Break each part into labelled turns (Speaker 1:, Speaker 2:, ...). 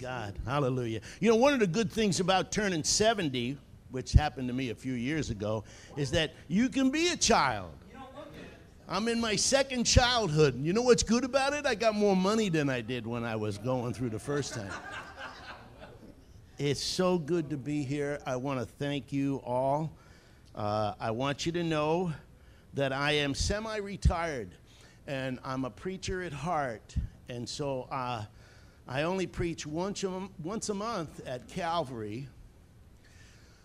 Speaker 1: God. Hallelujah. You know, one of the good things about turning 70, which happened to me a few years ago, is that you can be a child. I'm in my second childhood. You know what's good about it? I got more money than I did when I was going through the first time. It's so good to be here. I want to thank you all. Uh, I want you to know that I am semi retired and I'm a preacher at heart. And so uh, I only preach once a, once a month at Calvary.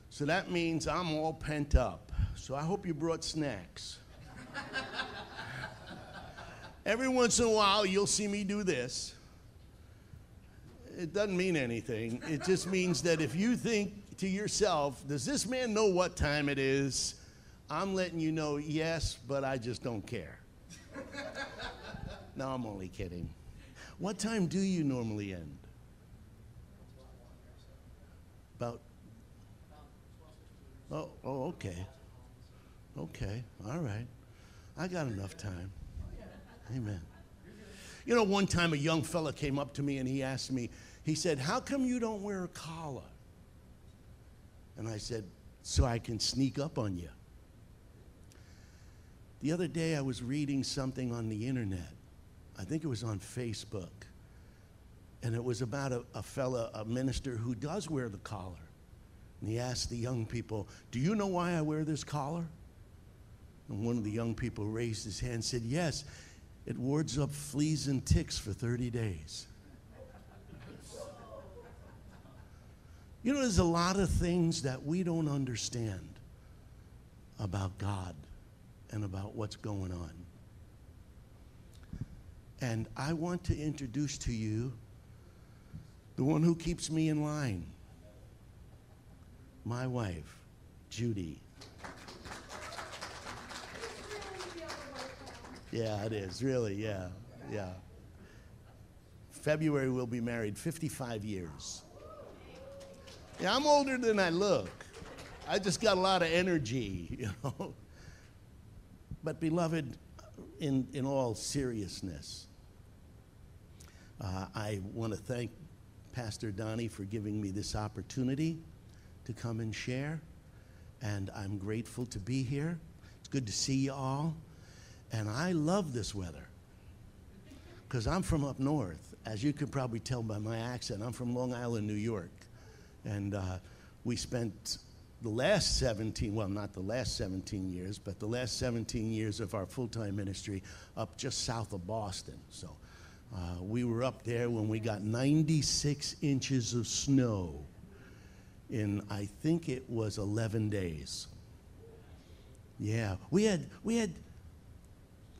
Speaker 1: So that means I'm all pent up. So I hope you brought snacks. Every once in a while, you'll see me do this it doesn't mean anything. It just means that if you think to yourself, does this man know what time it is? I'm letting you know, yes, but I just don't care. no, I'm only kidding. What time do you normally end? About. Oh, oh, okay. Okay, all right. I got enough time. Amen. You know, one time a young fella came up to me and he asked me, he said, How come you don't wear a collar? And I said, So I can sneak up on you. The other day I was reading something on the internet. I think it was on Facebook. And it was about a, a fella, a minister who does wear the collar. And he asked the young people, Do you know why I wear this collar? And one of the young people raised his hand and said, Yes, it wards up fleas and ticks for 30 days. You know, there's a lot of things that we don't understand about God and about what's going on. And I want to introduce to you the one who keeps me in line my wife, Judy. Yeah, it is, really, yeah, yeah. February we'll be married 55 years. Yeah, I'm older than I look. I just got a lot of energy, you know. But, beloved, in, in all seriousness, uh, I want to thank Pastor Donnie for giving me this opportunity to come and share. And I'm grateful to be here. It's good to see you all. And I love this weather because I'm from up north. As you can probably tell by my accent, I'm from Long Island, New York. And uh, we spent the last 17, well, not the last 17 years, but the last 17 years of our full time ministry up just south of Boston. So uh, we were up there when we got 96 inches of snow in, I think it was 11 days. Yeah, we had, we had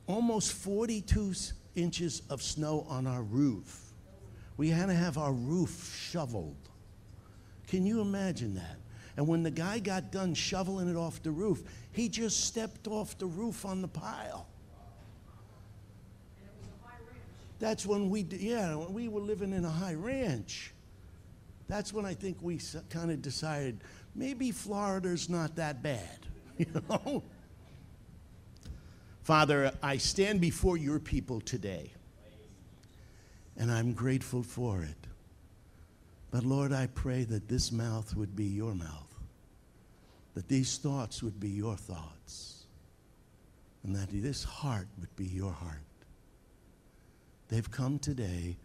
Speaker 1: almost 42 inches of snow on our roof. We had to have our roof shoveled. Can you imagine that? And when the guy got done shoveling it off the roof, he just stepped off the roof on the pile. That's when we, yeah, when we were living in a high ranch. That's when I think we kind of decided maybe Florida's not that bad, you know? Father, I stand before your people today, and I'm grateful for it. But Lord, I pray that this mouth would be your mouth, that these thoughts would be your thoughts, and that this heart would be your heart. They've come today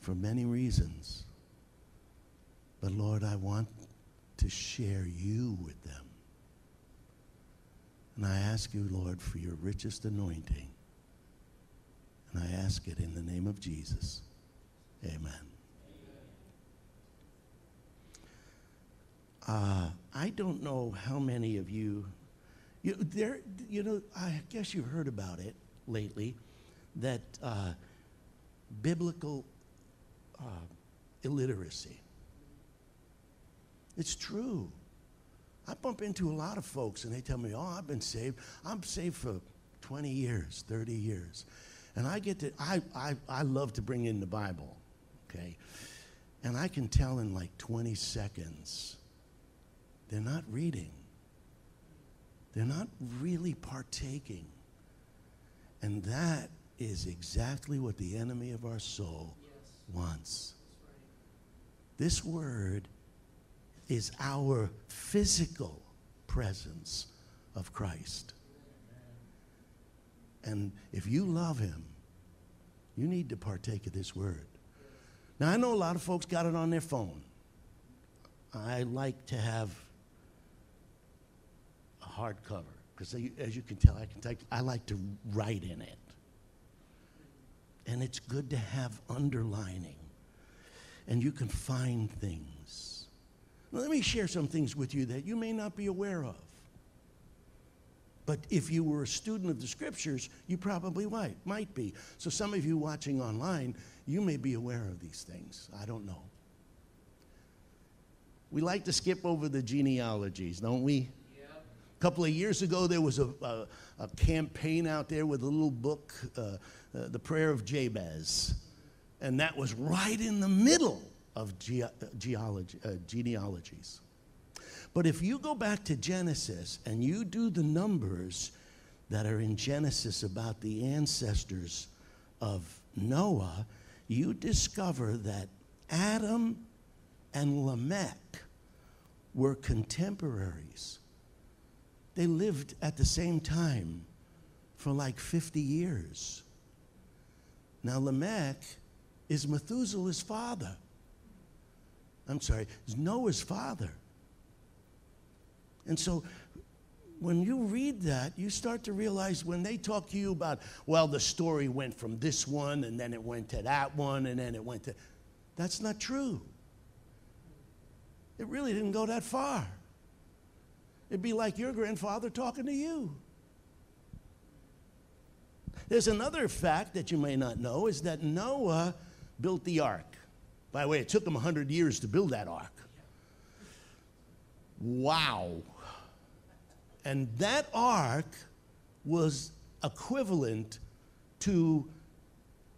Speaker 1: for many reasons. But Lord, I want to share you with them. And I ask you, Lord, for your richest anointing. And I ask it in the name of Jesus. Amen. Uh, I don't know how many of you, you, there, you know, I guess you've heard about it lately, that uh, biblical uh, illiteracy. It's true. I bump into a lot of folks and they tell me, oh, I've been saved. I'm saved for 20 years, 30 years. And I get to, I, I, I love to bring in the Bible, okay? And I can tell in like 20 seconds they're not reading. They're not really partaking. And that is exactly what the enemy of our soul yes. wants. This word is our physical presence of Christ. And if you love him, you need to partake of this word. Now, I know a lot of folks got it on their phone. I like to have hardcover because, as you can tell, I can take, I like to write in it. And it's good to have underlining, and you can find things. let me share some things with you that you may not be aware of. But if you were a student of the scriptures, you probably might, might be. So some of you watching online, you may be aware of these things. I don't know. We like to skip over the genealogies, don't we? Couple of years ago, there was a, a, a, campaign out there with a little book, uh, uh, The Prayer of Jabez. And that was right in the middle of ge- geology, uh, genealogies. But if you go back to Genesis and you do the numbers that are in Genesis about the ancestors of Noah, you discover that Adam and Lamech were contemporaries. They lived at the same time for like 50 years. Now, Lamech is Methuselah's father. I'm sorry, is Noah's father. And so when you read that, you start to realize when they talk to you about, well, the story went from this one and then it went to that one and then it went to. That's not true. It really didn't go that far. It'd be like your grandfather talking to you. There's another fact that you may not know is that Noah built the ark. By the way, it took him 100 years to build that ark. Wow. And that ark was equivalent to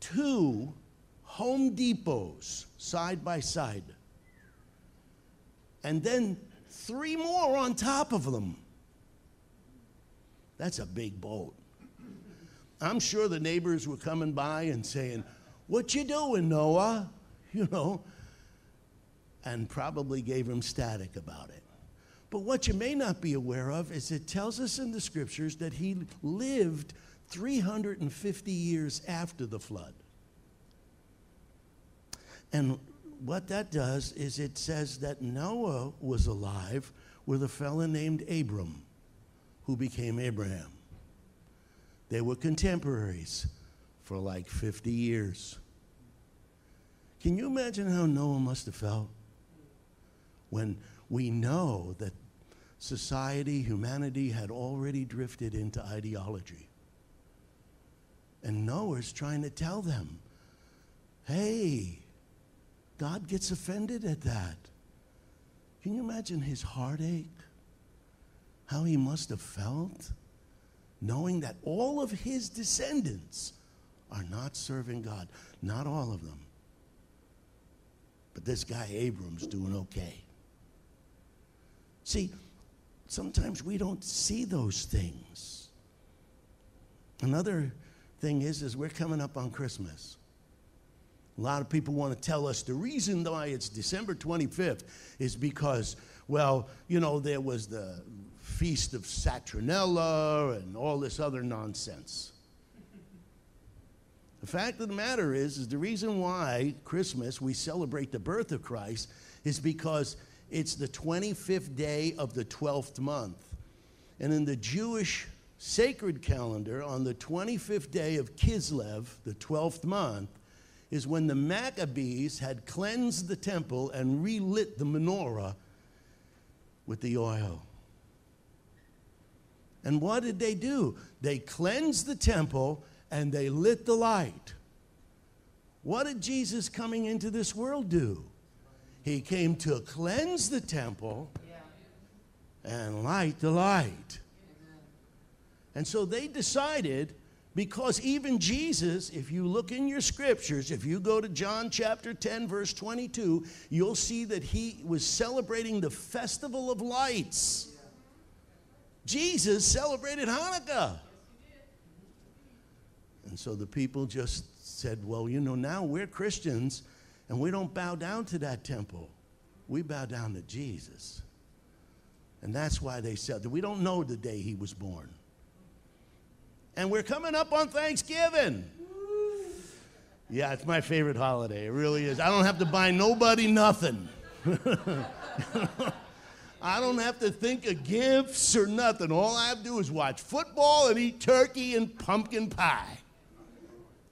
Speaker 1: two Home Depots side by side. And then three more on top of them. That's a big boat. I'm sure the neighbors were coming by and saying, "What you doing, Noah?" You know, and probably gave him static about it. But what you may not be aware of is it tells us in the scriptures that he lived 350 years after the flood. And what that does is it says that Noah was alive with a fellow named Abram, who became Abraham. They were contemporaries for like 50 years. Can you imagine how Noah must have felt when we know that society, humanity had already drifted into ideology. And Noah's trying to tell them, hey, God gets offended at that. Can you imagine his heartache? How he must have felt knowing that all of his descendants are not serving God. Not all of them. But this guy Abram's doing okay. See, sometimes we don't see those things. Another thing is, is we're coming up on Christmas. A lot of people want to tell us the reason why it's December 25th is because, well, you know, there was the feast of Saturnalia and all this other nonsense. The fact of the matter is, is the reason why Christmas we celebrate the birth of Christ is because it's the 25th day of the 12th month. And in the Jewish sacred calendar, on the 25th day of Kislev, the 12th month, is when the Maccabees had cleansed the temple and relit the menorah with the oil. And what did they do? They cleansed the temple and they lit the light. What did Jesus coming into this world do? He came to cleanse the temple and light the light. And so they decided, because even Jesus, if you look in your scriptures, if you go to John chapter 10, verse 22, you'll see that he was celebrating the festival of lights. Jesus celebrated Hanukkah. And so the people just said, well, you know, now we're Christians And we don't bow down to that temple, we bow down to Jesus. And that's why they said that we don't know the day he was born. And we're coming up on Thanksgiving. Yeah, it's my favorite holiday. It really is. I don't have to buy nobody nothing. I don't have to think of gifts or nothing. All I have to do is watch football and eat turkey and pumpkin pie.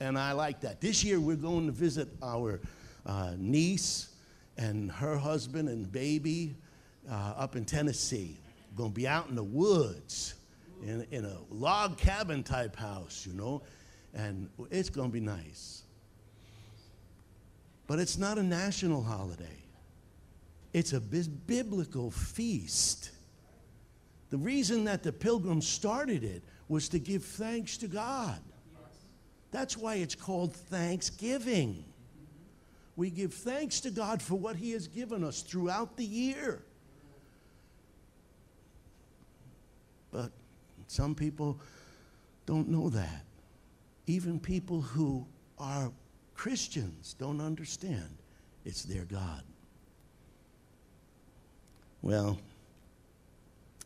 Speaker 1: And I like that. This year we're going to visit our uh, niece and her husband and baby uh, up in Tennessee. We're going to be out in the woods in, in a log cabin type house, you know, and it's going to be nice. But it's not a national holiday, it's a biblical feast. The reason that the pilgrims started it was to give thanks to God. That's why it's called Thanksgiving. We give thanks to God for what He has given us throughout the year. But some people don't know that. Even people who are Christians don't understand it's their God. Well,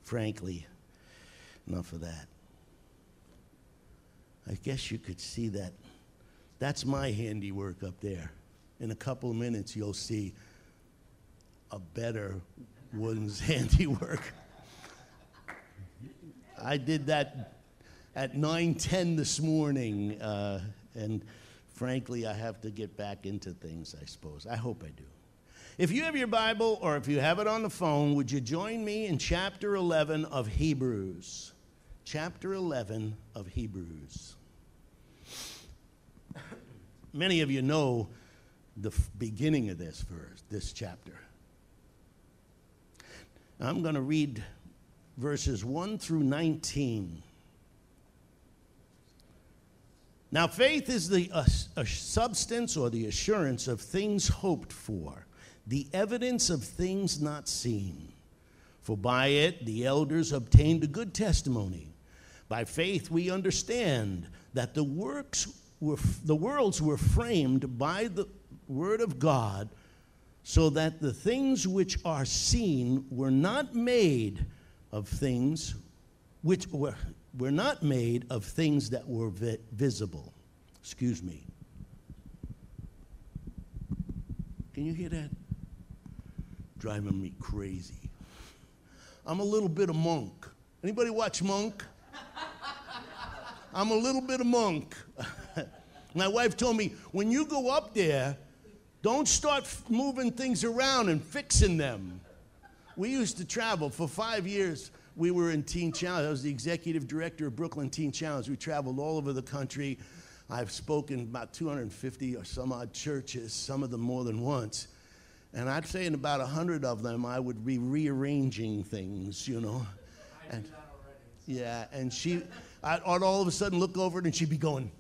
Speaker 1: frankly, enough of that. I guess you could see that. That's my handiwork up there. In a couple of minutes, you'll see a better one's handiwork. I did that at 9:10 this morning, uh, and frankly, I have to get back into things. I suppose. I hope I do. If you have your Bible or if you have it on the phone, would you join me in chapter 11 of Hebrews? Chapter 11 of Hebrews. Many of you know the beginning of this verse, this chapter. I'm going to read verses 1 through 19. Now, faith is the uh, uh, substance or the assurance of things hoped for, the evidence of things not seen. For by it the elders obtained a good testimony. By faith we understand that the works were, the worlds were framed by the word of God, so that the things which are seen were not made of things which were, were not made of things that were vi- visible. Excuse me. Can you hear that? Driving me crazy. I'm a little bit of monk. Anybody watch Monk? I'm a little bit of monk. My wife told me, when you go up there, don't start f- moving things around and fixing them. We used to travel for five years. We were in Teen Challenge. I was the executive director of Brooklyn Teen Challenge. We traveled all over the country. I've spoken about 250 or some odd churches, some of them more than once. And I'd say in about 100 of them, I would be rearranging things, you know. And, yeah, and she, I'd, I'd all of a sudden look over it and she'd be going,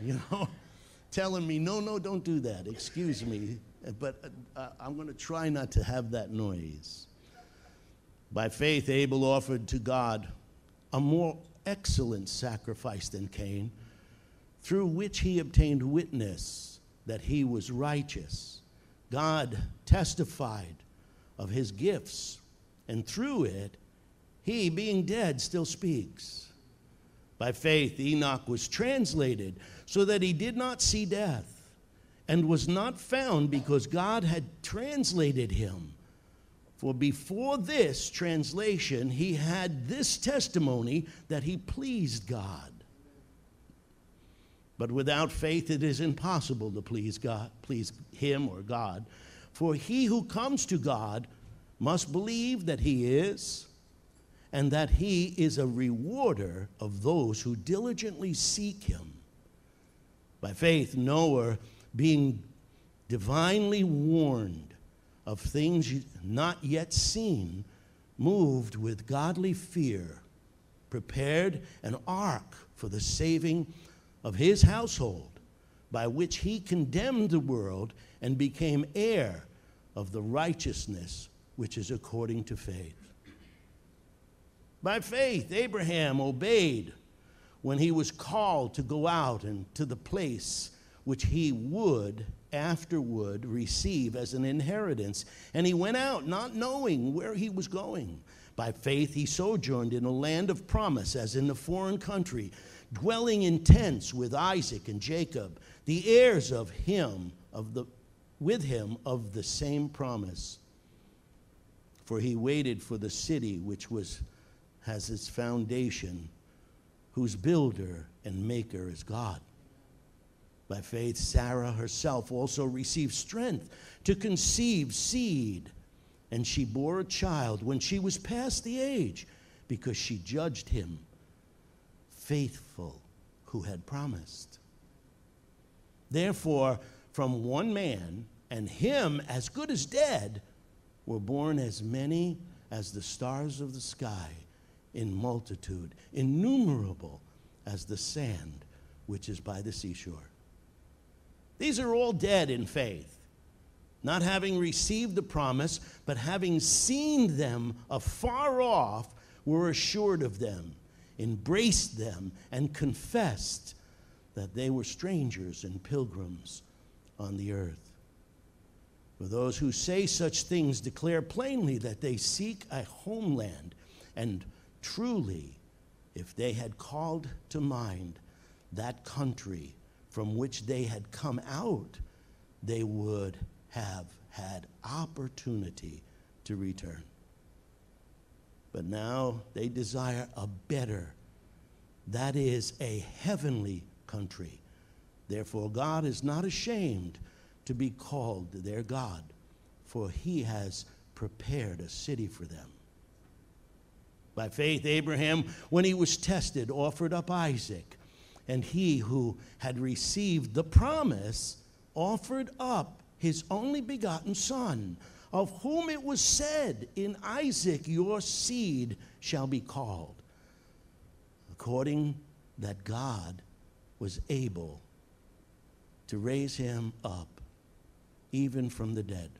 Speaker 1: you know, telling me, no, no, don't do that. Excuse me. But uh, I'm going to try not to have that noise. By faith, Abel offered to God a more excellent sacrifice than Cain, through which he obtained witness that he was righteous. God testified of his gifts, and through it, he, being dead, still speaks. By faith, Enoch was translated so that he did not see death and was not found because God had translated him. For before this translation, he had this testimony that he pleased God. But without faith, it is impossible to please God, please him or God. For he who comes to God must believe that he is, and that he is a rewarder of those who diligently seek him. By faith, Noah, being divinely warned of things not yet seen, moved with godly fear, prepared an ark for the saving of his household, by which he condemned the world and became heir of the righteousness which is according to faith. By faith, Abraham obeyed when he was called to go out and to the place which he would afterward receive as an inheritance. And he went out, not knowing where he was going. By faith, he sojourned in a land of promise, as in a foreign country, dwelling in tents with Isaac and Jacob, the heirs of him, of the, with him of the same promise. For he waited for the city which was, has its foundation, whose builder and maker is God. By faith, Sarah herself also received strength to conceive seed, and she bore a child when she was past the age, because she judged him faithful who had promised. Therefore, from one man, and him as good as dead, were born as many as the stars of the sky, in multitude, innumerable as the sand which is by the seashore. These are all dead in faith, not having received the promise, but having seen them afar off, were assured of them, embraced them, and confessed that they were strangers and pilgrims on the earth. For those who say such things declare plainly that they seek a homeland, and truly, if they had called to mind that country from which they had come out, they would have had opportunity to return. But now they desire a better, that is, a heavenly country. Therefore, God is not ashamed to be called their God, for he has prepared a city for them. By faith, Abraham, when he was tested, offered up Isaac and he who had received the promise offered up his only begotten son, of whom it was said, In Isaac your seed shall be called, according that God was able to raise him up even from the dead,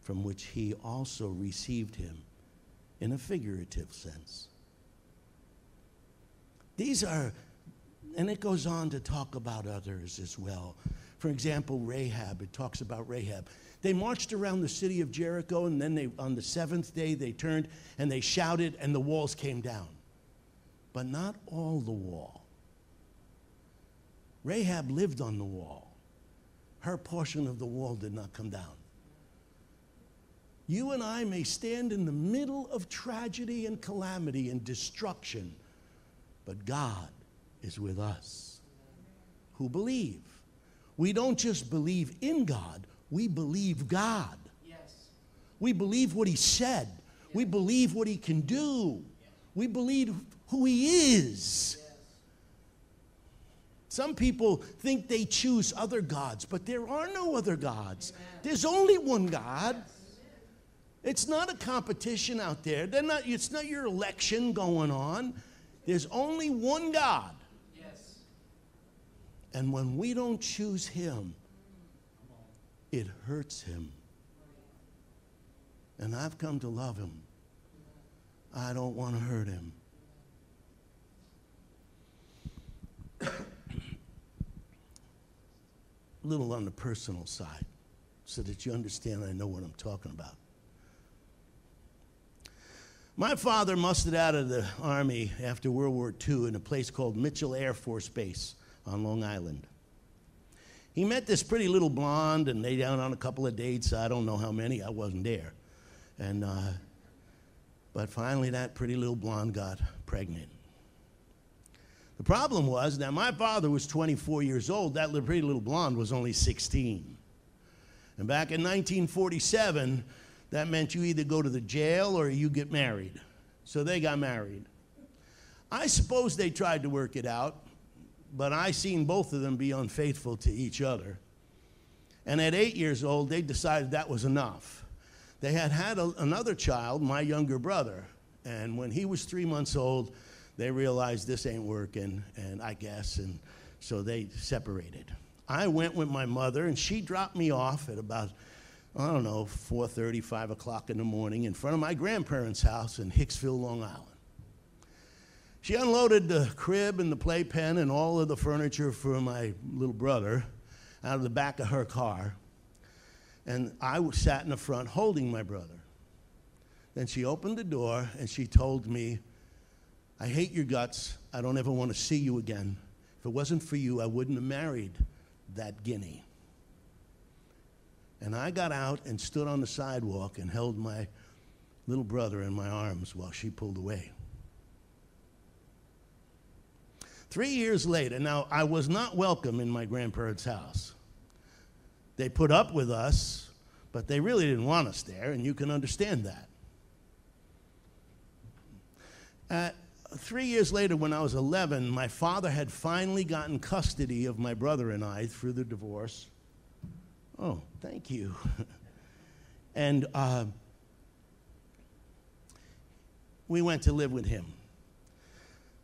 Speaker 1: from which he also received him in a figurative sense. These are and it goes on to talk about others as well. For example, Rahab, it talks about Rahab. They marched around the city of Jericho, and then they, on the seventh day they turned and they shouted, and the walls came down. But not all the wall. Rahab lived on the wall. Her portion of the wall did not come down. You and I may stand in the middle of tragedy and calamity and destruction, but God is with us who believe. We don't just believe in God, we believe God. Yes. We believe what He said, yes. we believe what He can do, yes. we believe who He is. Some people think they choose other gods, but there are no other gods. Amen. There's only one God. It's not a competition out there. They're Not, it's not your election going on. There's only one God. And when we don't choose Him, it hurts Him. And I've come to love Him. I don't want to hurt Him. A little on the personal side so that you understand I know what I'm talking about. My father mustered out of the Army after World War II in a place called Mitchell Air Force Base on Long Island. He met this pretty little blonde, and they went on a couple of dates. I don't know how many. I wasn't there. And, uh, but finally, that pretty little blonde got pregnant. The problem was that my father was 24 years old. That pretty little blonde was only 16. And back in 1947, that meant you either go to the jail or you get married. So they got married. I suppose they tried to work it out but I seen both of them be unfaithful to each other. And at eight years old, they decided that was enough. They had had a, another child, my younger brother, and when he was three months old, they realized this ain't working, and I guess, and so they separated. I went with my mother, and she dropped me off at about, I don't know, 4.30, 5 o'clock in the morning in front of my grandparents' house in Hicksville, Long Island. She unloaded the crib and the playpen and all of the furniture for my little brother, out of the back of her car, and I sat in the front holding my brother. Then she opened the door and she told me, I hate your guts. I don't ever want to see you again. If it wasn't for you, I wouldn't have married that guinea. And I got out and stood on the sidewalk and held my little brother in my arms while she pulled away. Three years later, now I was not welcome in my grandparents' house. They put up with us, but they really didn't want us there, and you can understand that. Uh, three years later, when I was 11, my father had finally gotten custody of my brother and I through the divorce. Oh, thank you. and uh, we went to live with him.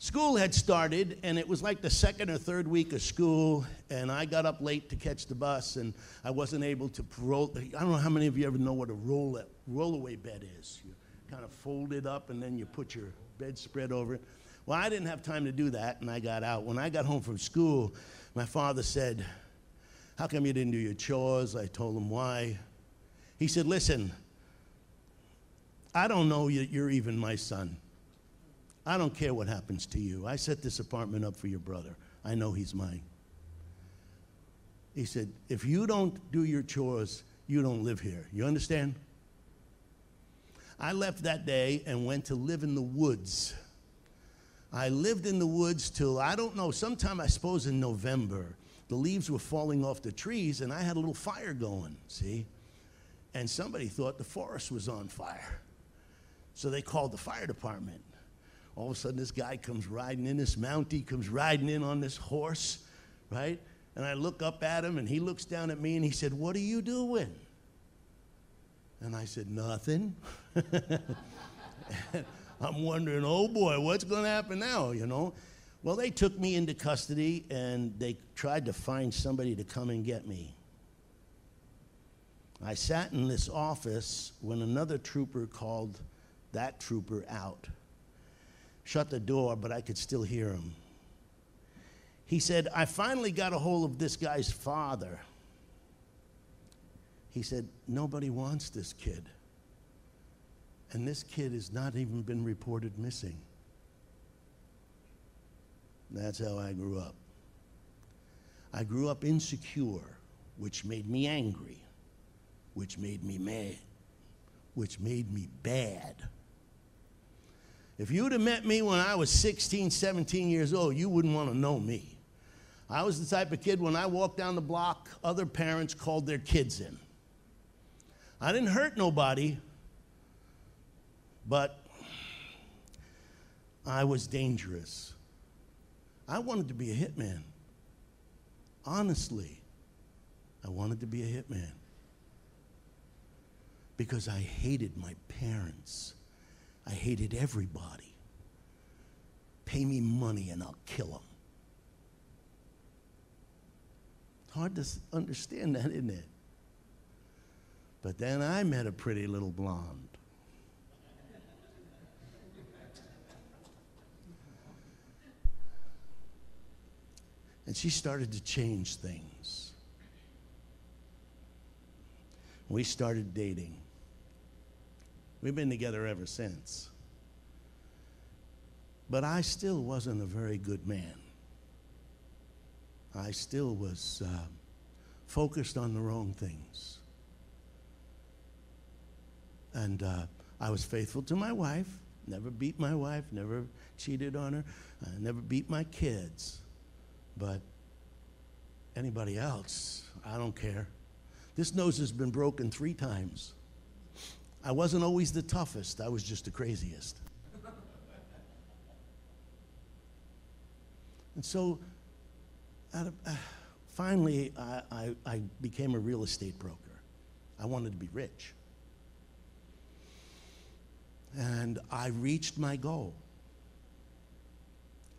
Speaker 1: School had started, and it was like the second or third week of school, and I got up late to catch the bus, and I wasn't able to roll. I don't know how many of you ever know what a roll rollaway bed is. You kind of fold it up, and then you put your bedspread over it. Well, I didn't have time to do that, and I got out. When I got home from school, my father said, How come you didn't do your chores? I told him why. He said, Listen, I don't know you're even my son. I don't care what happens to you. I set this apartment up for your brother. I know he's mine. He said, If you don't do your chores, you don't live here. You understand? I left that day and went to live in the woods. I lived in the woods till, I don't know, sometime I suppose in November. The leaves were falling off the trees and I had a little fire going, see? And somebody thought the forest was on fire. So they called the fire department all of a sudden this guy comes riding in, this Mountie comes riding in on this horse, right? And I look up at him and he looks down at me and he said, What are you doing? And I said, Nothing. I'm wondering, oh boy, what's going to happen now, you know? Well, they took me into custody and they tried to find somebody to come and get me. I sat in this office when another trooper called that trooper out shut the door, but I could still hear him. He said, I finally got a hold of this guy's father. He said, Nobody wants this kid. And this kid has not even been reported missing. That's how I grew up. I grew up insecure, which made me angry, which made me mad, which made me bad. If you would have met me when I was 16, 17 years old, you wouldn't want to know me. I was the type of kid when I walked down the block, other parents called their kids in. I didn't hurt nobody, but I was dangerous. I wanted to be a hitman. Honestly, I wanted to be a hitman because I hated my parents. I hated everybody. Pay me money and I'll kill them. Hard to understand that, isn't it? But then I met a pretty little blonde. And she started to change things. We started dating. We've been together ever since. But I still wasn't a very good man. I still was uh, focused on the wrong things. And uh, I was faithful to my wife, never beat my wife, never cheated on her, I never beat my kids. But anybody else, I don't care. This nose has been broken three times. I wasn't always the toughest, I was just the craziest. and so, uh, finally, I, I, I became a real estate broker. I wanted to be rich. And I reached my goal.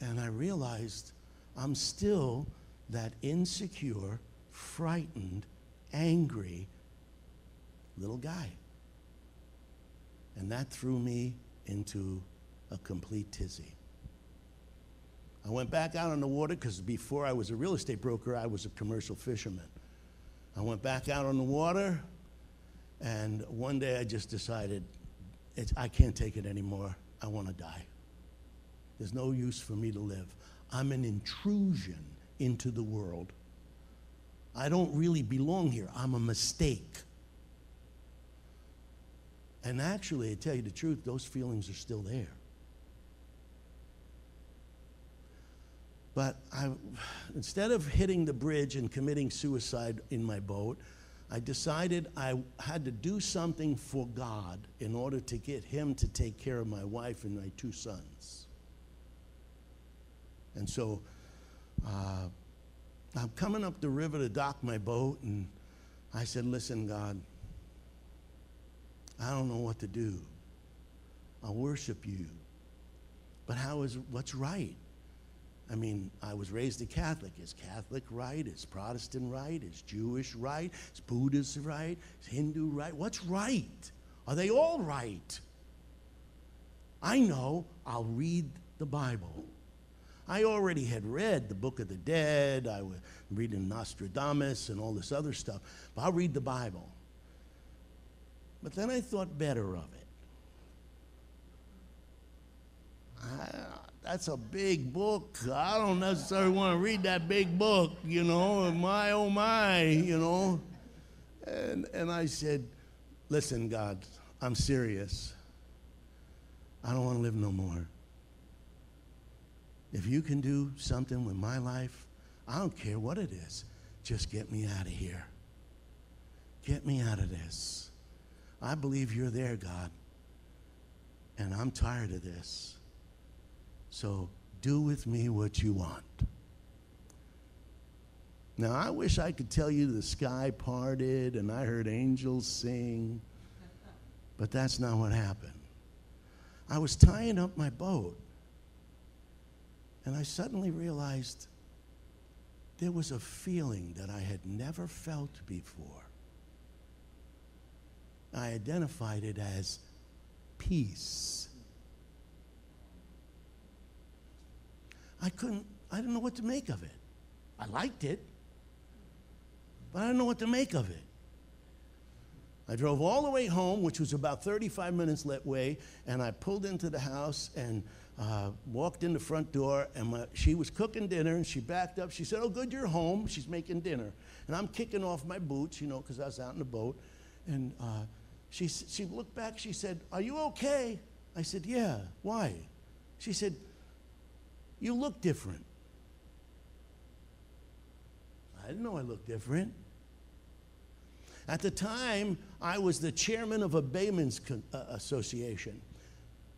Speaker 1: And I realized I'm still that insecure, frightened, angry little guy. And that threw me into a complete tizzy. I went back out on the water because before I was a real estate broker, I was a commercial fisherman. I went back out on the water, and one day I just decided I can't take it anymore. I want to die. There's no use for me to live. I'm an intrusion into the world. I don't really belong here. I'm a mistake. And actually, I tell you the truth, those feelings are still there. But I, instead of hitting the bridge and committing suicide in my boat, I decided I had to do something for God in order to get Him to take care of my wife and my two sons. And so uh, I'm coming up the river to dock my boat, and I said, Listen, God, I don't know what to do. I'll worship you. But how is what's right? I mean, I was raised a Catholic. Is Catholic right? Is Protestant right? Is Jewish right? Is Buddhist right? Is Hindu right? What's right? Are they all right? I know I'll read the Bible. I already had read the Book of the Dead, I was reading Nostradamus and all this other stuff, but I'll read the Bible. But then I thought better of it. I, that's a big book. I don't necessarily want to read that big book, you know, my oh my, you know. And, and I said, Listen, God, I'm serious. I don't want to live no more. If you can do something with my life, I don't care what it is. Just get me out of here. Get me out of this. I believe you're there, God. And I'm tired of this. So do with me what you want. Now, I wish I could tell you the sky parted and I heard angels sing, but that's not what happened. I was tying up my boat, and I suddenly realized there was a feeling that I had never felt before. I identified it as peace. I couldn't, I didn't know what to make of it. I liked it, but I didn't know what to make of it. I drove all the way home, which was about 35 minutes that way, and I pulled into the house and uh, walked in the front door, and my, she was cooking dinner, and she backed up. She said, "Oh, good, you're home." She's making dinner, and I'm kicking off my boots, you know, because I was out in the boat, and uh, she she looked back. She said, "Are you okay?" I said, "Yeah." Why? She said, you look different. I didn't know I looked different. At the time, I was the chairman of a Baymen's uh, Association.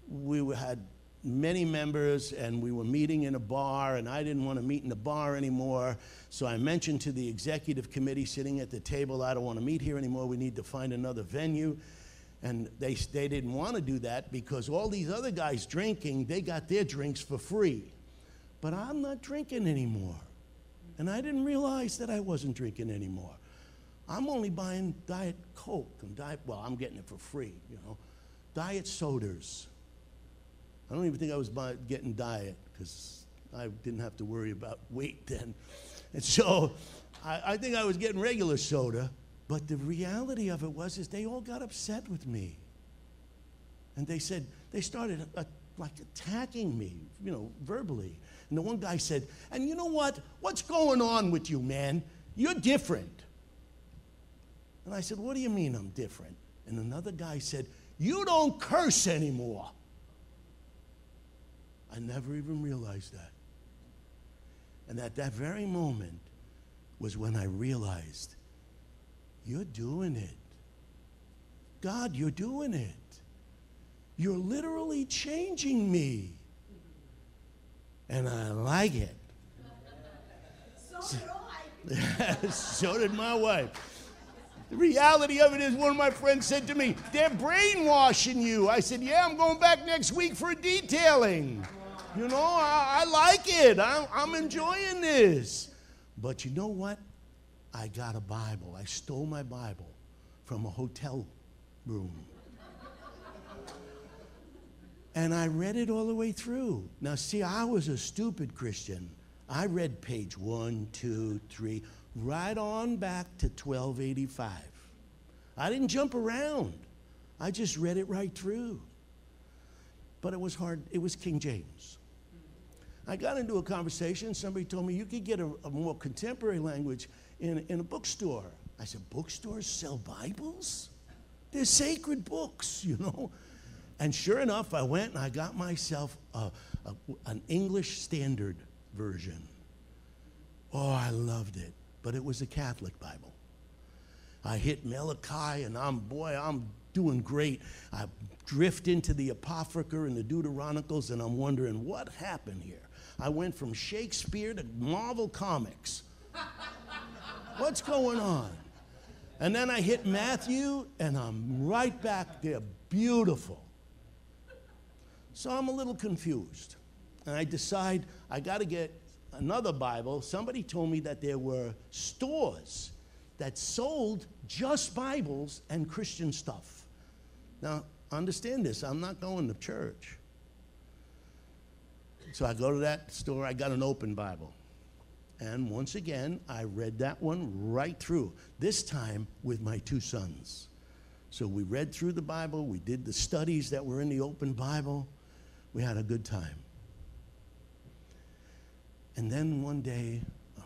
Speaker 1: We had many members, and we were meeting in a bar, and I didn't want to meet in the bar anymore. So I mentioned to the executive committee sitting at the table, I don't want to meet here anymore. We need to find another venue. And they, they didn't want to do that because all these other guys drinking, they got their drinks for free but I'm not drinking anymore. And I didn't realize that I wasn't drinking anymore. I'm only buying Diet Coke and Diet, well, I'm getting it for free, you know. Diet sodas. I don't even think I was getting diet because I didn't have to worry about weight then. And so I, I think I was getting regular soda. But the reality of it was is they all got upset with me. And they said, they started uh, like attacking me, you know, verbally. And the one guy said, And you know what? What's going on with you, man? You're different. And I said, What do you mean I'm different? And another guy said, You don't curse anymore. I never even realized that. And at that very moment was when I realized, You're doing it. God, you're doing it. You're literally changing me and I like it.
Speaker 2: So did I.
Speaker 1: so did my wife. The reality of it is, one of my friends said to me, They're brainwashing you. I said, Yeah, I'm going back next week for a detailing. You know, I, I like it. I'm, I'm enjoying this. But you know what? I got a Bible. I stole my Bible from a hotel room. And I read it all the way through. Now, see, I was a stupid Christian. I read page one, two, three, right on back to 1285. I didn't jump around. I just read it right through. But it was hard. It was King James. I got into a conversation. Somebody told me you could get a, a more contemporary language in, in a bookstore. I said, bookstores sell Bibles? They're sacred books, you know. And sure enough, I went and I got myself a, a, an English Standard Version. Oh, I loved it. But it was a Catholic Bible. I hit Malachi, and I'm, boy, I'm doing great. I drift into the Apocrypha and the Deuterocanonicals, and I'm wondering what happened here. I went from Shakespeare to Marvel Comics. What's going on? And then I hit Matthew, and I'm right back there. Beautiful. So I'm a little confused. And I decide I got to get another Bible. Somebody told me that there were stores that sold just Bibles and Christian stuff. Now, understand this I'm not going to church. So I go to that store, I got an open Bible. And once again, I read that one right through, this time with my two sons. So we read through the Bible, we did the studies that were in the open Bible, we had a good time. And then one day,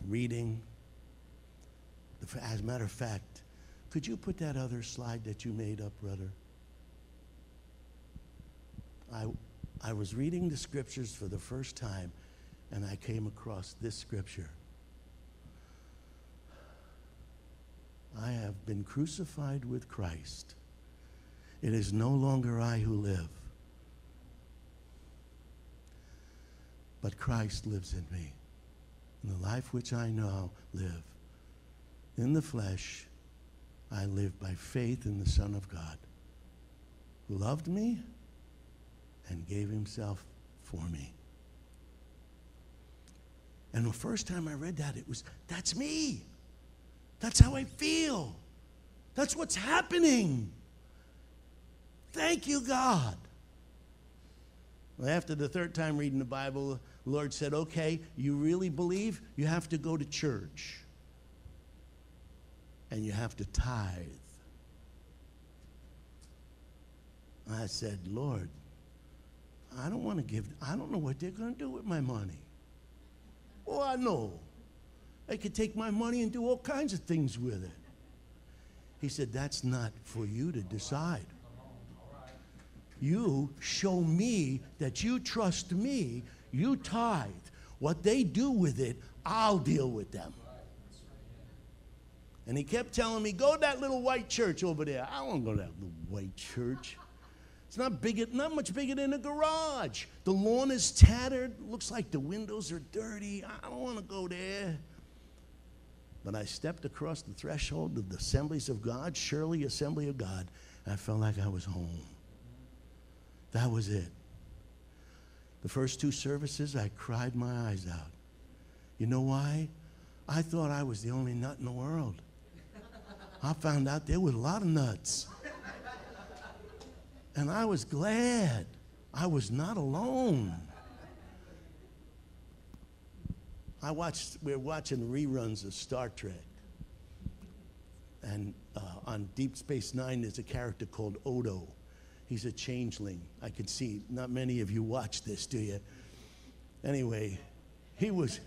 Speaker 1: reading, as a matter of fact, could you put that other slide that you made up, brother? I, I was reading the scriptures for the first time, and I came across this scripture. I have been crucified with Christ. It is no longer I who live, but Christ lives in me. And the life which I now live in the flesh, I live by faith in the Son of God, who loved me and gave himself for me. And the first time I read that, it was, that's me. That's how I feel. That's what's happening. Thank you, God. Well, after the third time reading the Bible, the Lord said, Okay, you really believe? You have to go to church and you have to tithe. I said, Lord, I don't want to give, I don't know what they're going to do with my money. Oh, I know. They could take my money and do all kinds of things with it. He said, That's not for you to decide. You show me that you trust me, you tithe. What they do with it, I'll deal with them. And he kept telling me, Go to that little white church over there. I don't want to go to that little white church. It's not big, not much bigger than a garage. The lawn is tattered. Looks like the windows are dirty. I don't want to go there. But I stepped across the threshold of the assemblies of God, Shirley Assembly of God. I felt like I was home. That was it. The first two services, I cried my eyes out. You know why? I thought I was the only nut in the world. I found out there were a lot of nuts. And I was glad I was not alone. I watched, we are watching reruns of Star Trek. And uh, on Deep Space Nine, there's a character called Odo. He's a changeling. I can see not many of you watch this, do you? Anyway, he was,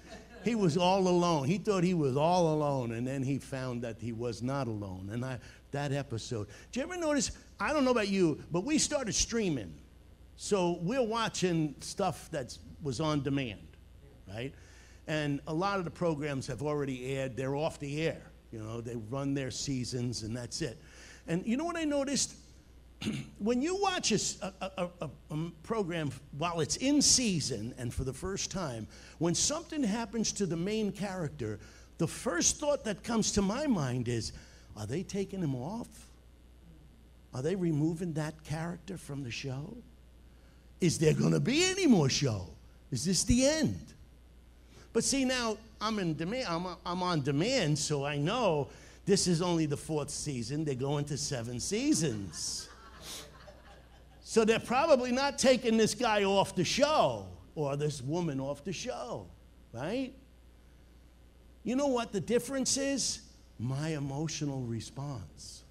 Speaker 1: he was all alone. He thought he was all alone, and then he found that he was not alone. And I, that episode. Do you ever notice? I don't know about you, but we started streaming. So we're watching stuff that was on demand, right? And a lot of the programs have already aired, they're off the air. You know, they run their seasons and that's it. And you know what I noticed? when you watch a, a, a, a, program while it's in season and for the first time, when something happens to the main character, the first thought that comes to my mind is, are they taking him off? Are they removing that character from the show? Is there going to be any more show? Is this the end? But see, now I'm in demand. I'm, I'm on demand, so I know this is only the fourth season. They're going to seven seasons. So they're probably not taking this guy off the show or this woman off the show, right? You know what the difference is? My emotional response.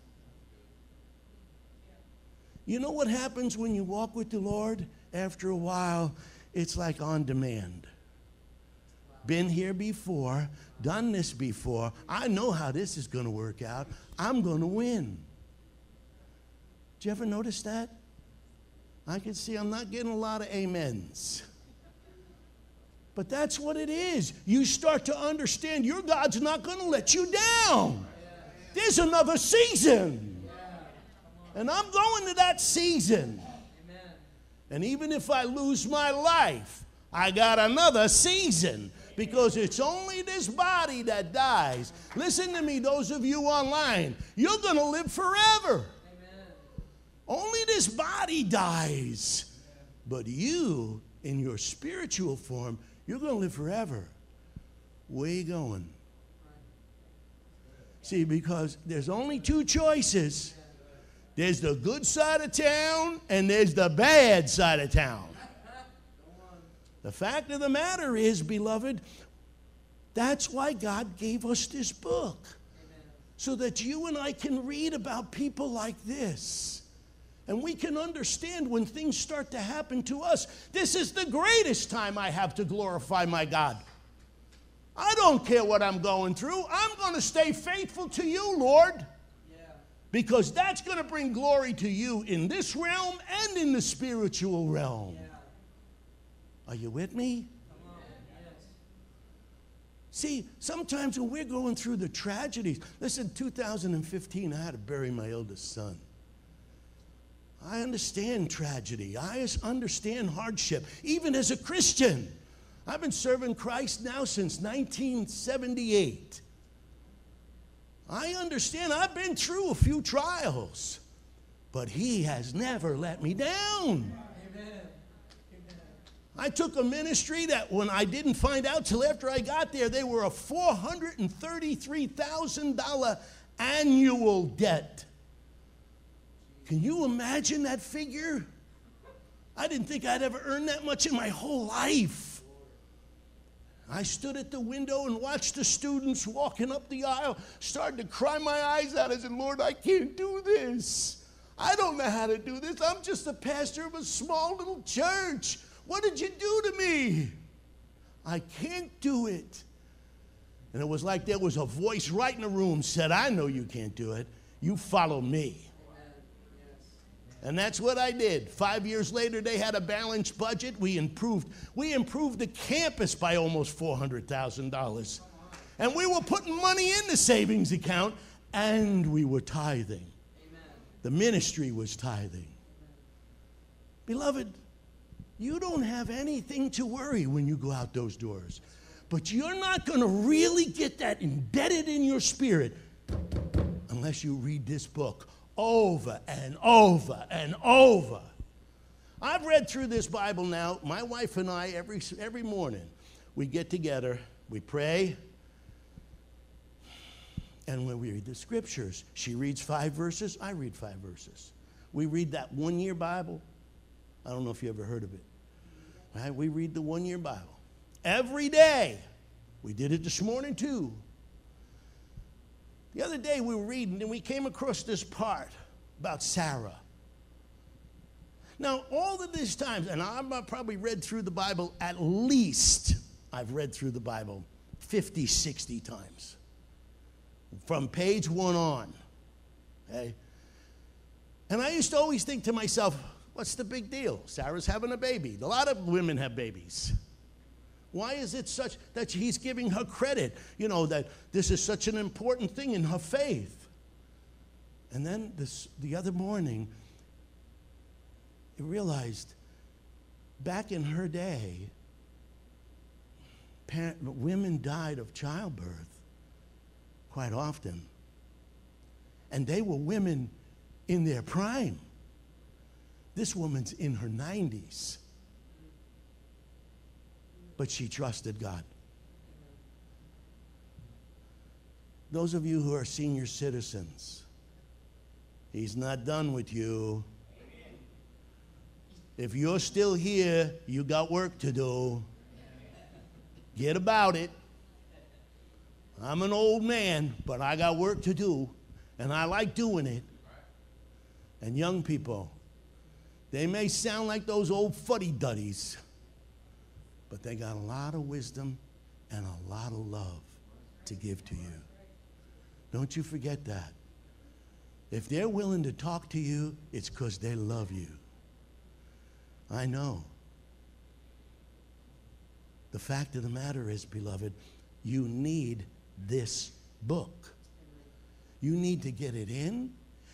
Speaker 1: You know what happens when you walk with the Lord? After a while, it's like on demand. Been here before, done this before. I know how this is going to work out. I'm going to win. Did you ever notice that? I can see I'm not getting a lot of amens. But that's what it is. You start to understand your God's not going to let you down. There's another season. And I'm going to that season. And even if I lose my life, I got another season because it's only this body that dies. Listen to me, those of you online, you're going to live forever. Only this body dies. But you, in your spiritual form, you're going to live forever. Where you going? See, because there's only two choices there's the good side of town, and there's the bad side of town. The fact of the matter is, beloved, that's why God gave us this book. So that you and I can read about people like this. And we can understand when things start to happen to us. This is the greatest time I have to glorify my God. I don't care what I'm going through. I'm going to stay faithful to you, Lord. Because that's going to bring glory to you in this realm and in the spiritual realm. Are you with me? See, sometimes when we're going through the tragedies, listen, 2015, I had to bury my eldest son. I understand tragedy. I understand hardship, even as a Christian. I've been serving Christ now since 1978. I understand. I've been through a few trials, but He has never let me down. I took a ministry that when I didn't find out till after I got there, they were a $433,000 annual debt. Can you imagine that figure? I didn't think I'd ever earn that much in my whole life. I stood at the window and watched the students walking up the aisle, started to cry my eyes out. I said, Lord, I can't do this. I don't know how to do this. I'm just the pastor of a small little church. What did you do to me? I can't do it. And it was like there was a voice right in the room said, I know you can't do it. You follow me. And that's what I did. Five years later, they had a balanced budget. We improved. We improved the campus by almost $400,000. And we were putting money in the savings account, and we were tithing. Amen. The ministry was tithing. Beloved, you don't have anything to worry when you go out those doors. But you're not going to really get that embedded in your spirit unless you read this book over and over and over. I've read through this Bible now. My wife and I, every, every morning, we get together, we pray, and when we read the scriptures, she reads five verses, I read five verses. We read that one year Bible. I don't know if you ever heard of it. Right? We read the one year Bible every day. We did it this morning too. The other day we were reading and we came across this part about Sarah. Now, all of these times, and I've probably read through the Bible at least, I've read through the Bible 50, 60 times. From page one on. Okay? And I used to always think to myself, what's the big deal? Sarah's having a baby. A lot of women have babies. Why is it such that he's giving her credit? You know, that this is such an important thing in her faith. And then this, the other morning, he realized back in her day, parent, women died of childbirth quite often. And they were women in their prime. This woman's in her 90s but she trusted God. Those of you who are senior citizens, He's not done with you. If you're still here, you got work to do. Get about it. I'm an old man, but I got work to do, and I like doing it. And young people, they may sound like those old fuddy duddies, but they got a lot of wisdom and a lot of love to give to you. Don't you forget that. If they're willing to talk to you, it's because they love you. I know. The fact of the matter is, beloved, you need this book. You need to get it in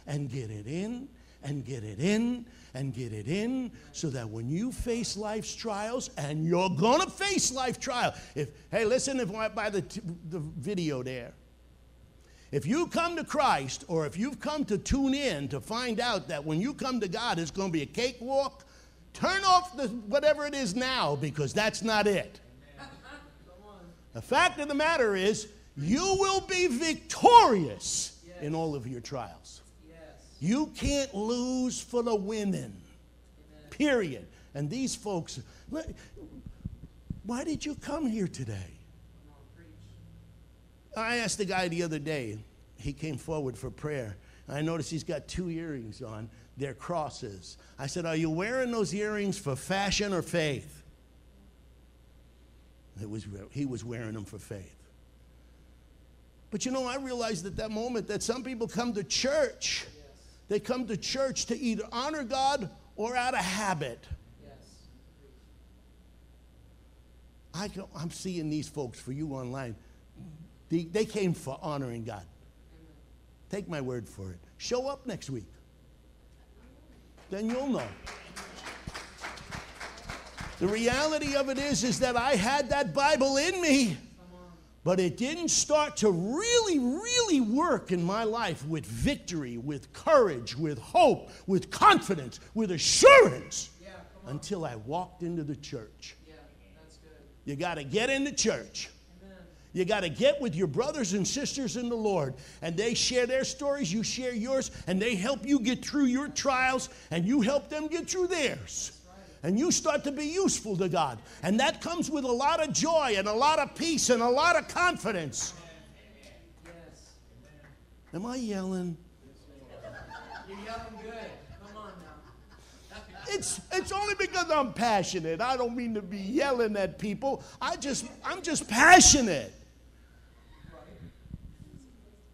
Speaker 1: and get it in and get it in and get it in so that when you face life's trials and you're going to face life trial if hey listen if by the, t- the video there if you come to christ or if you've come to tune in to find out that when you come to god it's going to be a cakewalk turn off the whatever it is now because that's not it the fact of the matter is you will be victorious in all of your trials. You can't lose for the. Amen. Period. And these folks, why did you come here today? I asked the guy the other day, he came forward for prayer. I noticed he's got two earrings on. They're crosses. I said, Are you wearing those earrings for fashion or faith? It was, he was wearing them for faith. But you know, I realized at that moment that some people come to church. They come to church to either honor God or out of habit. Yes. I am seeing these folks for you online. They, they came for honoring God. Amen. Take my word for it. Show up next week. Then you'll know. The reality of it is, is that I had that Bible in me. But it didn't start to really, really work in my life with victory, with courage, with hope, with confidence, with assurance yeah, until I walked into the church. Yeah, you got to get into the church. Amen. You got to get with your brothers and sisters in the Lord, and they share their stories, you share yours, and they help you get through your trials, and you help them get through theirs and you start to be useful to God. And that comes with a lot of joy and a lot of peace and a lot of confidence. Am I yelling?
Speaker 2: You're yelling good. Come on now.
Speaker 1: It's, it's only because I'm passionate. I don't mean to be yelling at people. I just I'm just passionate.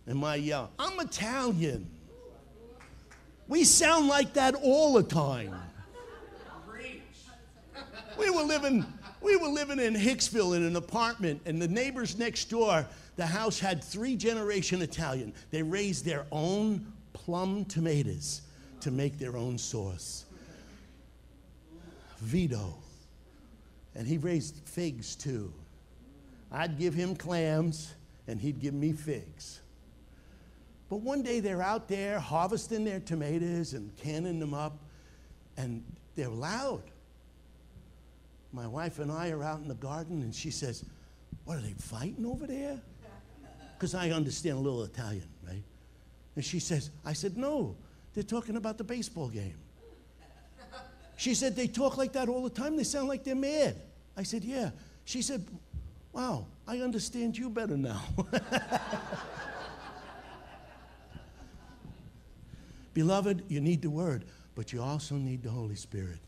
Speaker 1: Am I yelling? I'm Italian. We sound like that all the time. We were living, we were living in Hicksville in an apartment, and the neighbors next door, the house had three generation Italian. They raised their own plum tomatoes to make their own sauce. Vito. And he raised figs too. I'd give him clams, and he'd give me figs. But one day they're out there harvesting their tomatoes and canning them up, and they're loud my wife and I are out in the garden, and she says, What are they fighting over there? Because I understand a little Italian, right? And she says, I said, No, they're talking about the baseball game. She said, They talk like that all the time. They sound like they're mad. I said, Yeah. She said, Wow, I understand you better now. Beloved, you need the word, but you also need the Holy Spirit.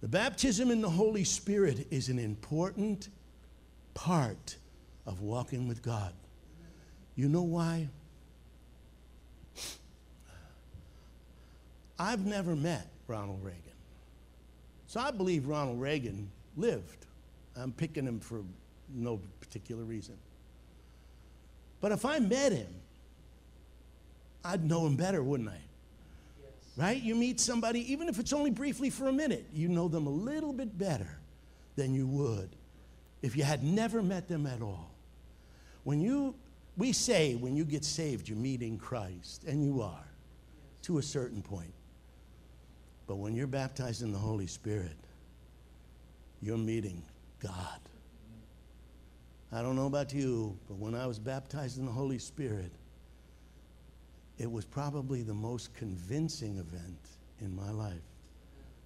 Speaker 1: The baptism in the Holy Spirit is an important part of walking with God. You know why? I've never met Ronald Reagan. So I believe Ronald Reagan lived. I'm picking him for no particular reason. But if I met him, I'd know him better, wouldn't I? Right? You meet somebody, even if it's only briefly for a minute, you know them a little bit better than you would if you had never met them at all. When you, we say when you get saved, you're meeting Christ, and you are to a certain point. But when you're baptized in the Holy Spirit, you're meeting God. I don't know about you, but when I was baptized in the Holy Spirit, it was probably the most convincing event in my life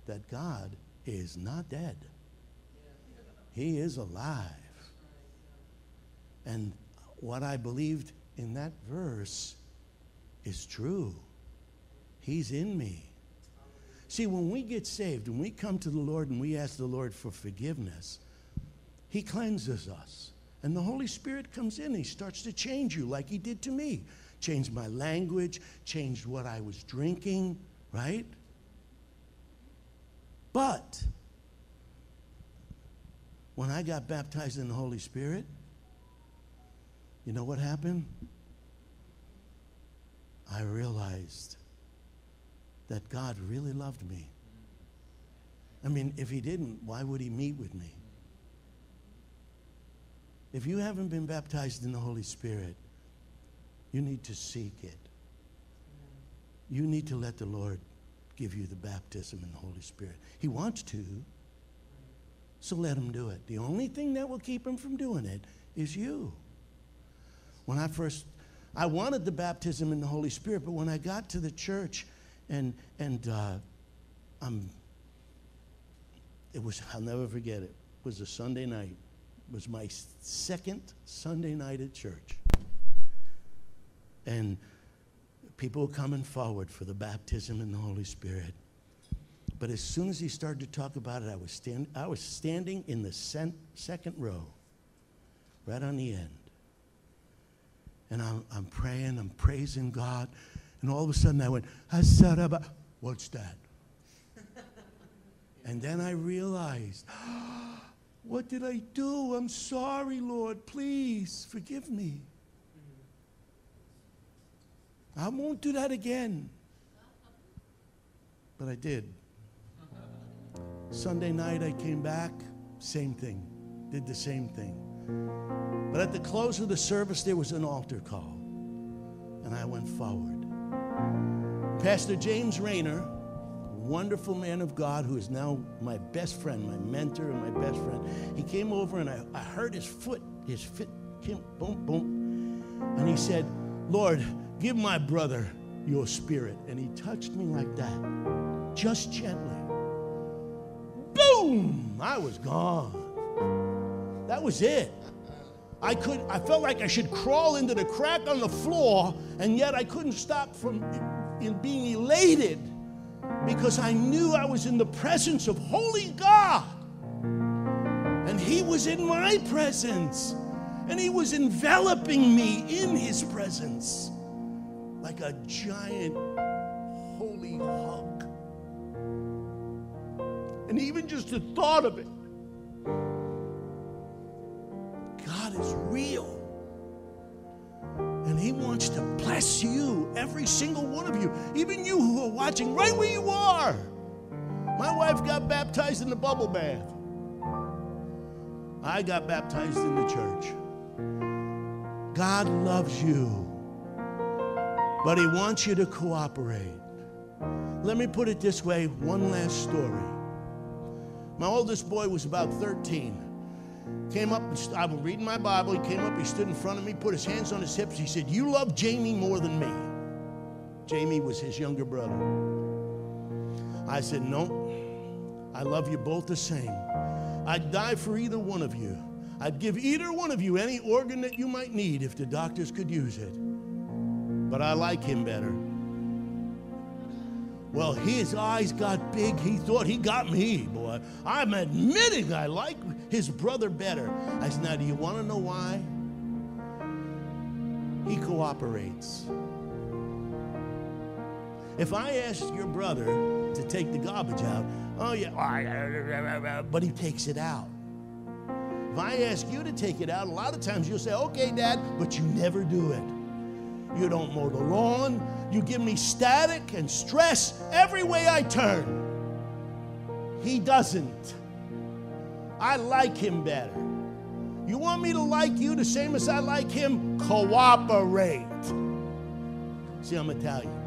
Speaker 1: that God is not dead, He is alive. And what I believed in that verse is true. He's in me. See, when we get saved, when we come to the Lord and we ask the Lord for forgiveness, He cleanses us. And the Holy Spirit comes in. He starts to change you like He did to me. Changed my language, changed what I was drinking, right? But when I got baptized in the Holy Spirit, you know what happened? I realized that God really loved me. I mean, if He didn't, why would He meet with me? If you haven't been baptized in the Holy Spirit, you need to seek it. You need to let the Lord give you the baptism in the Holy Spirit. He wants to, so let Him do it. The only thing that will keep Him from doing it is you. When I first, I wanted the baptism in the Holy Spirit, but when I got to the church and, and uh, I'm, it was, I'll never forget it, it was a Sunday night. It was my second Sunday night at church. And people were coming forward for the baptism in the Holy Spirit. But as soon as he started to talk about it, I was, stand, I was standing in the sen- second row, right on the end. And I'm, I'm praying, I'm praising God. And all of a sudden I went, what's that? and then I realized, what did I do? I'm sorry, Lord. Please forgive me. I won't do that again. But I did. Sunday night, I came back, same thing, did the same thing. But at the close of the service, there was an altar call, and I went forward. Pastor James Rayner, wonderful man of God who is now my best friend, my mentor, and my best friend, he came over and I, I heard his foot, his foot, came boom, boom, and he said, Lord, give my brother your spirit. And he touched me like that, just gently. Boom! I was gone. That was it. I could I felt like I should crawl into the crack on the floor, and yet I couldn't stop from in being elated because I knew I was in the presence of holy God. And he was in my presence. And he was enveloping me in his presence like a giant holy hug. And even just the thought of it, God is real. And He wants to bless you, every single one of you, even you who are watching right where you are. My wife got baptized in the bubble bath. I got baptized in the church. God loves you but He wants you to cooperate. Let me put it this way one last story. My oldest boy was about 13. Came up, I was reading my Bible. He came up, he stood in front of me, put his hands on his hips. He said, You love Jamie more than me. Jamie was his younger brother. I said, No, I love you both the same. I'd die for either one of you. I'd give either one of you any organ that you might need if the doctors could use it but I like him better. Well, his eyes got big. He thought he got me, boy. I'm admitting I like his brother better. I said, Now, do you want to know why? He cooperates. If I asked your brother to take the garbage out, oh, yeah, but he takes it out. If I ask you to take it out, a lot of times you'll say, okay, Dad, but you never do it. You don't mow the lawn. You give me static and stress every way I turn. He doesn't. I like him better. You want me to like you the same as I like him? Cooperate. See, I'm Italian.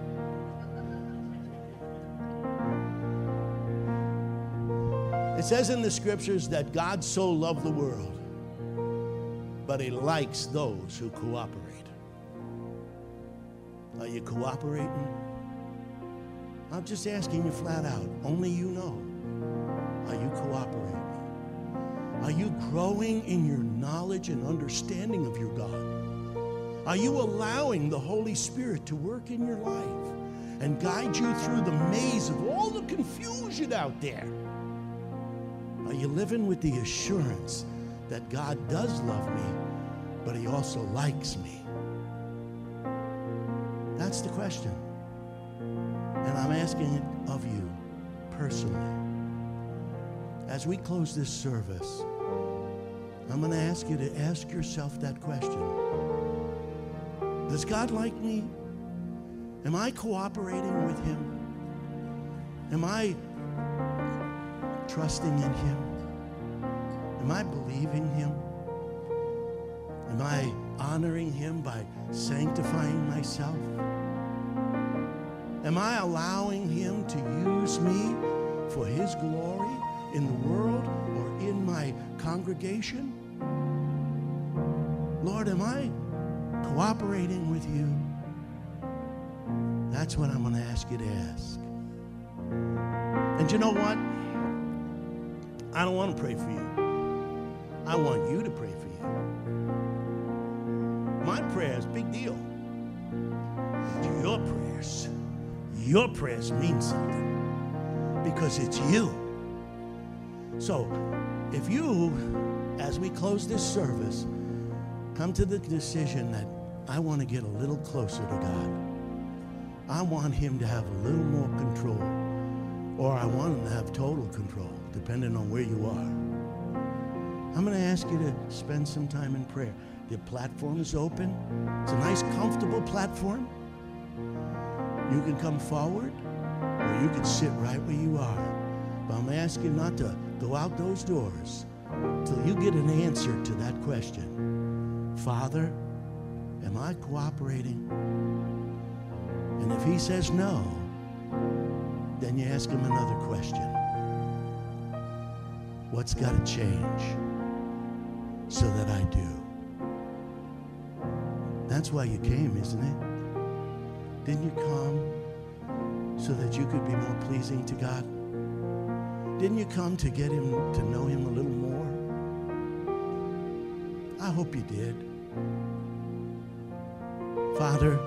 Speaker 1: It says in the scriptures that God so loved the world, but he likes those who cooperate. Are you cooperating? I'm just asking you flat out. Only you know. Are you cooperating? Are you growing in your knowledge and understanding of your God? Are you allowing the Holy Spirit to work in your life and guide you through the maze of all the confusion out there? Are you living with the assurance that God does love me, but He also likes me? That's the question. And I'm asking it of you personally. As we close this service, I'm going to ask you to ask yourself that question Does God like me? Am I cooperating with Him? Am I trusting in Him? Am I believing Him? Am I honoring Him by sanctifying myself? Am I allowing Him to use me for His glory in the world or in my congregation? Lord, am I cooperating with you? That's what I'm going to ask you to ask. And you know what? I don't want to pray for you. I want you to pray for you. My prayer prayers, big deal. Your prayers mean something because it's you. So, if you, as we close this service, come to the decision that I want to get a little closer to God, I want Him to have a little more control, or I want Him to have total control, depending on where you are. I'm going to ask you to spend some time in prayer. The platform is open. It's a nice, comfortable platform. You can come forward, or you can sit right where you are. But I'm asking not to go out those doors till you get an answer to that question. Father, am I cooperating? And if he says no, then you ask him another question. What's got to change so that I do? That's why you came, isn't it? Didn't you come so that you could be more pleasing to God? Didn't you come to get him to know him a little more? I hope you did. Father,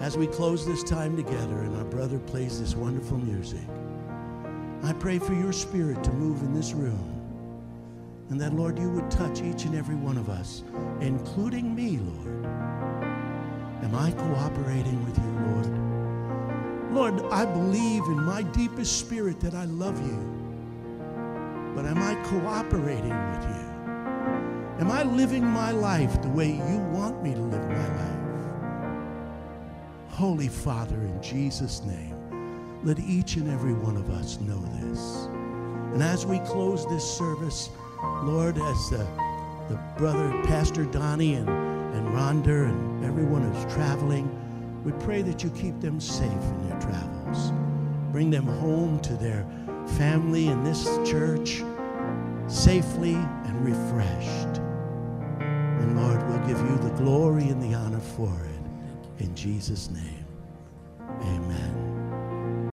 Speaker 1: as we close this time together and our brother plays this wonderful music, I pray for your spirit to move in this room. And that, Lord, you would touch each and every one of us, including me, Lord. Am I cooperating with you, Lord? Lord, I believe in my deepest spirit that I love you. But am I cooperating with you? Am I living my life the way you want me to live my life? Holy Father, in Jesus' name, let each and every one of us know this. And as we close this service, Lord, as the, the brother, Pastor Donnie and, and Rhonda and everyone who's traveling, we pray that you keep them safe in their travels. Bring them home to their family in this church safely and refreshed. And Lord, we'll give you the glory and the honor for it. In Jesus' name, amen.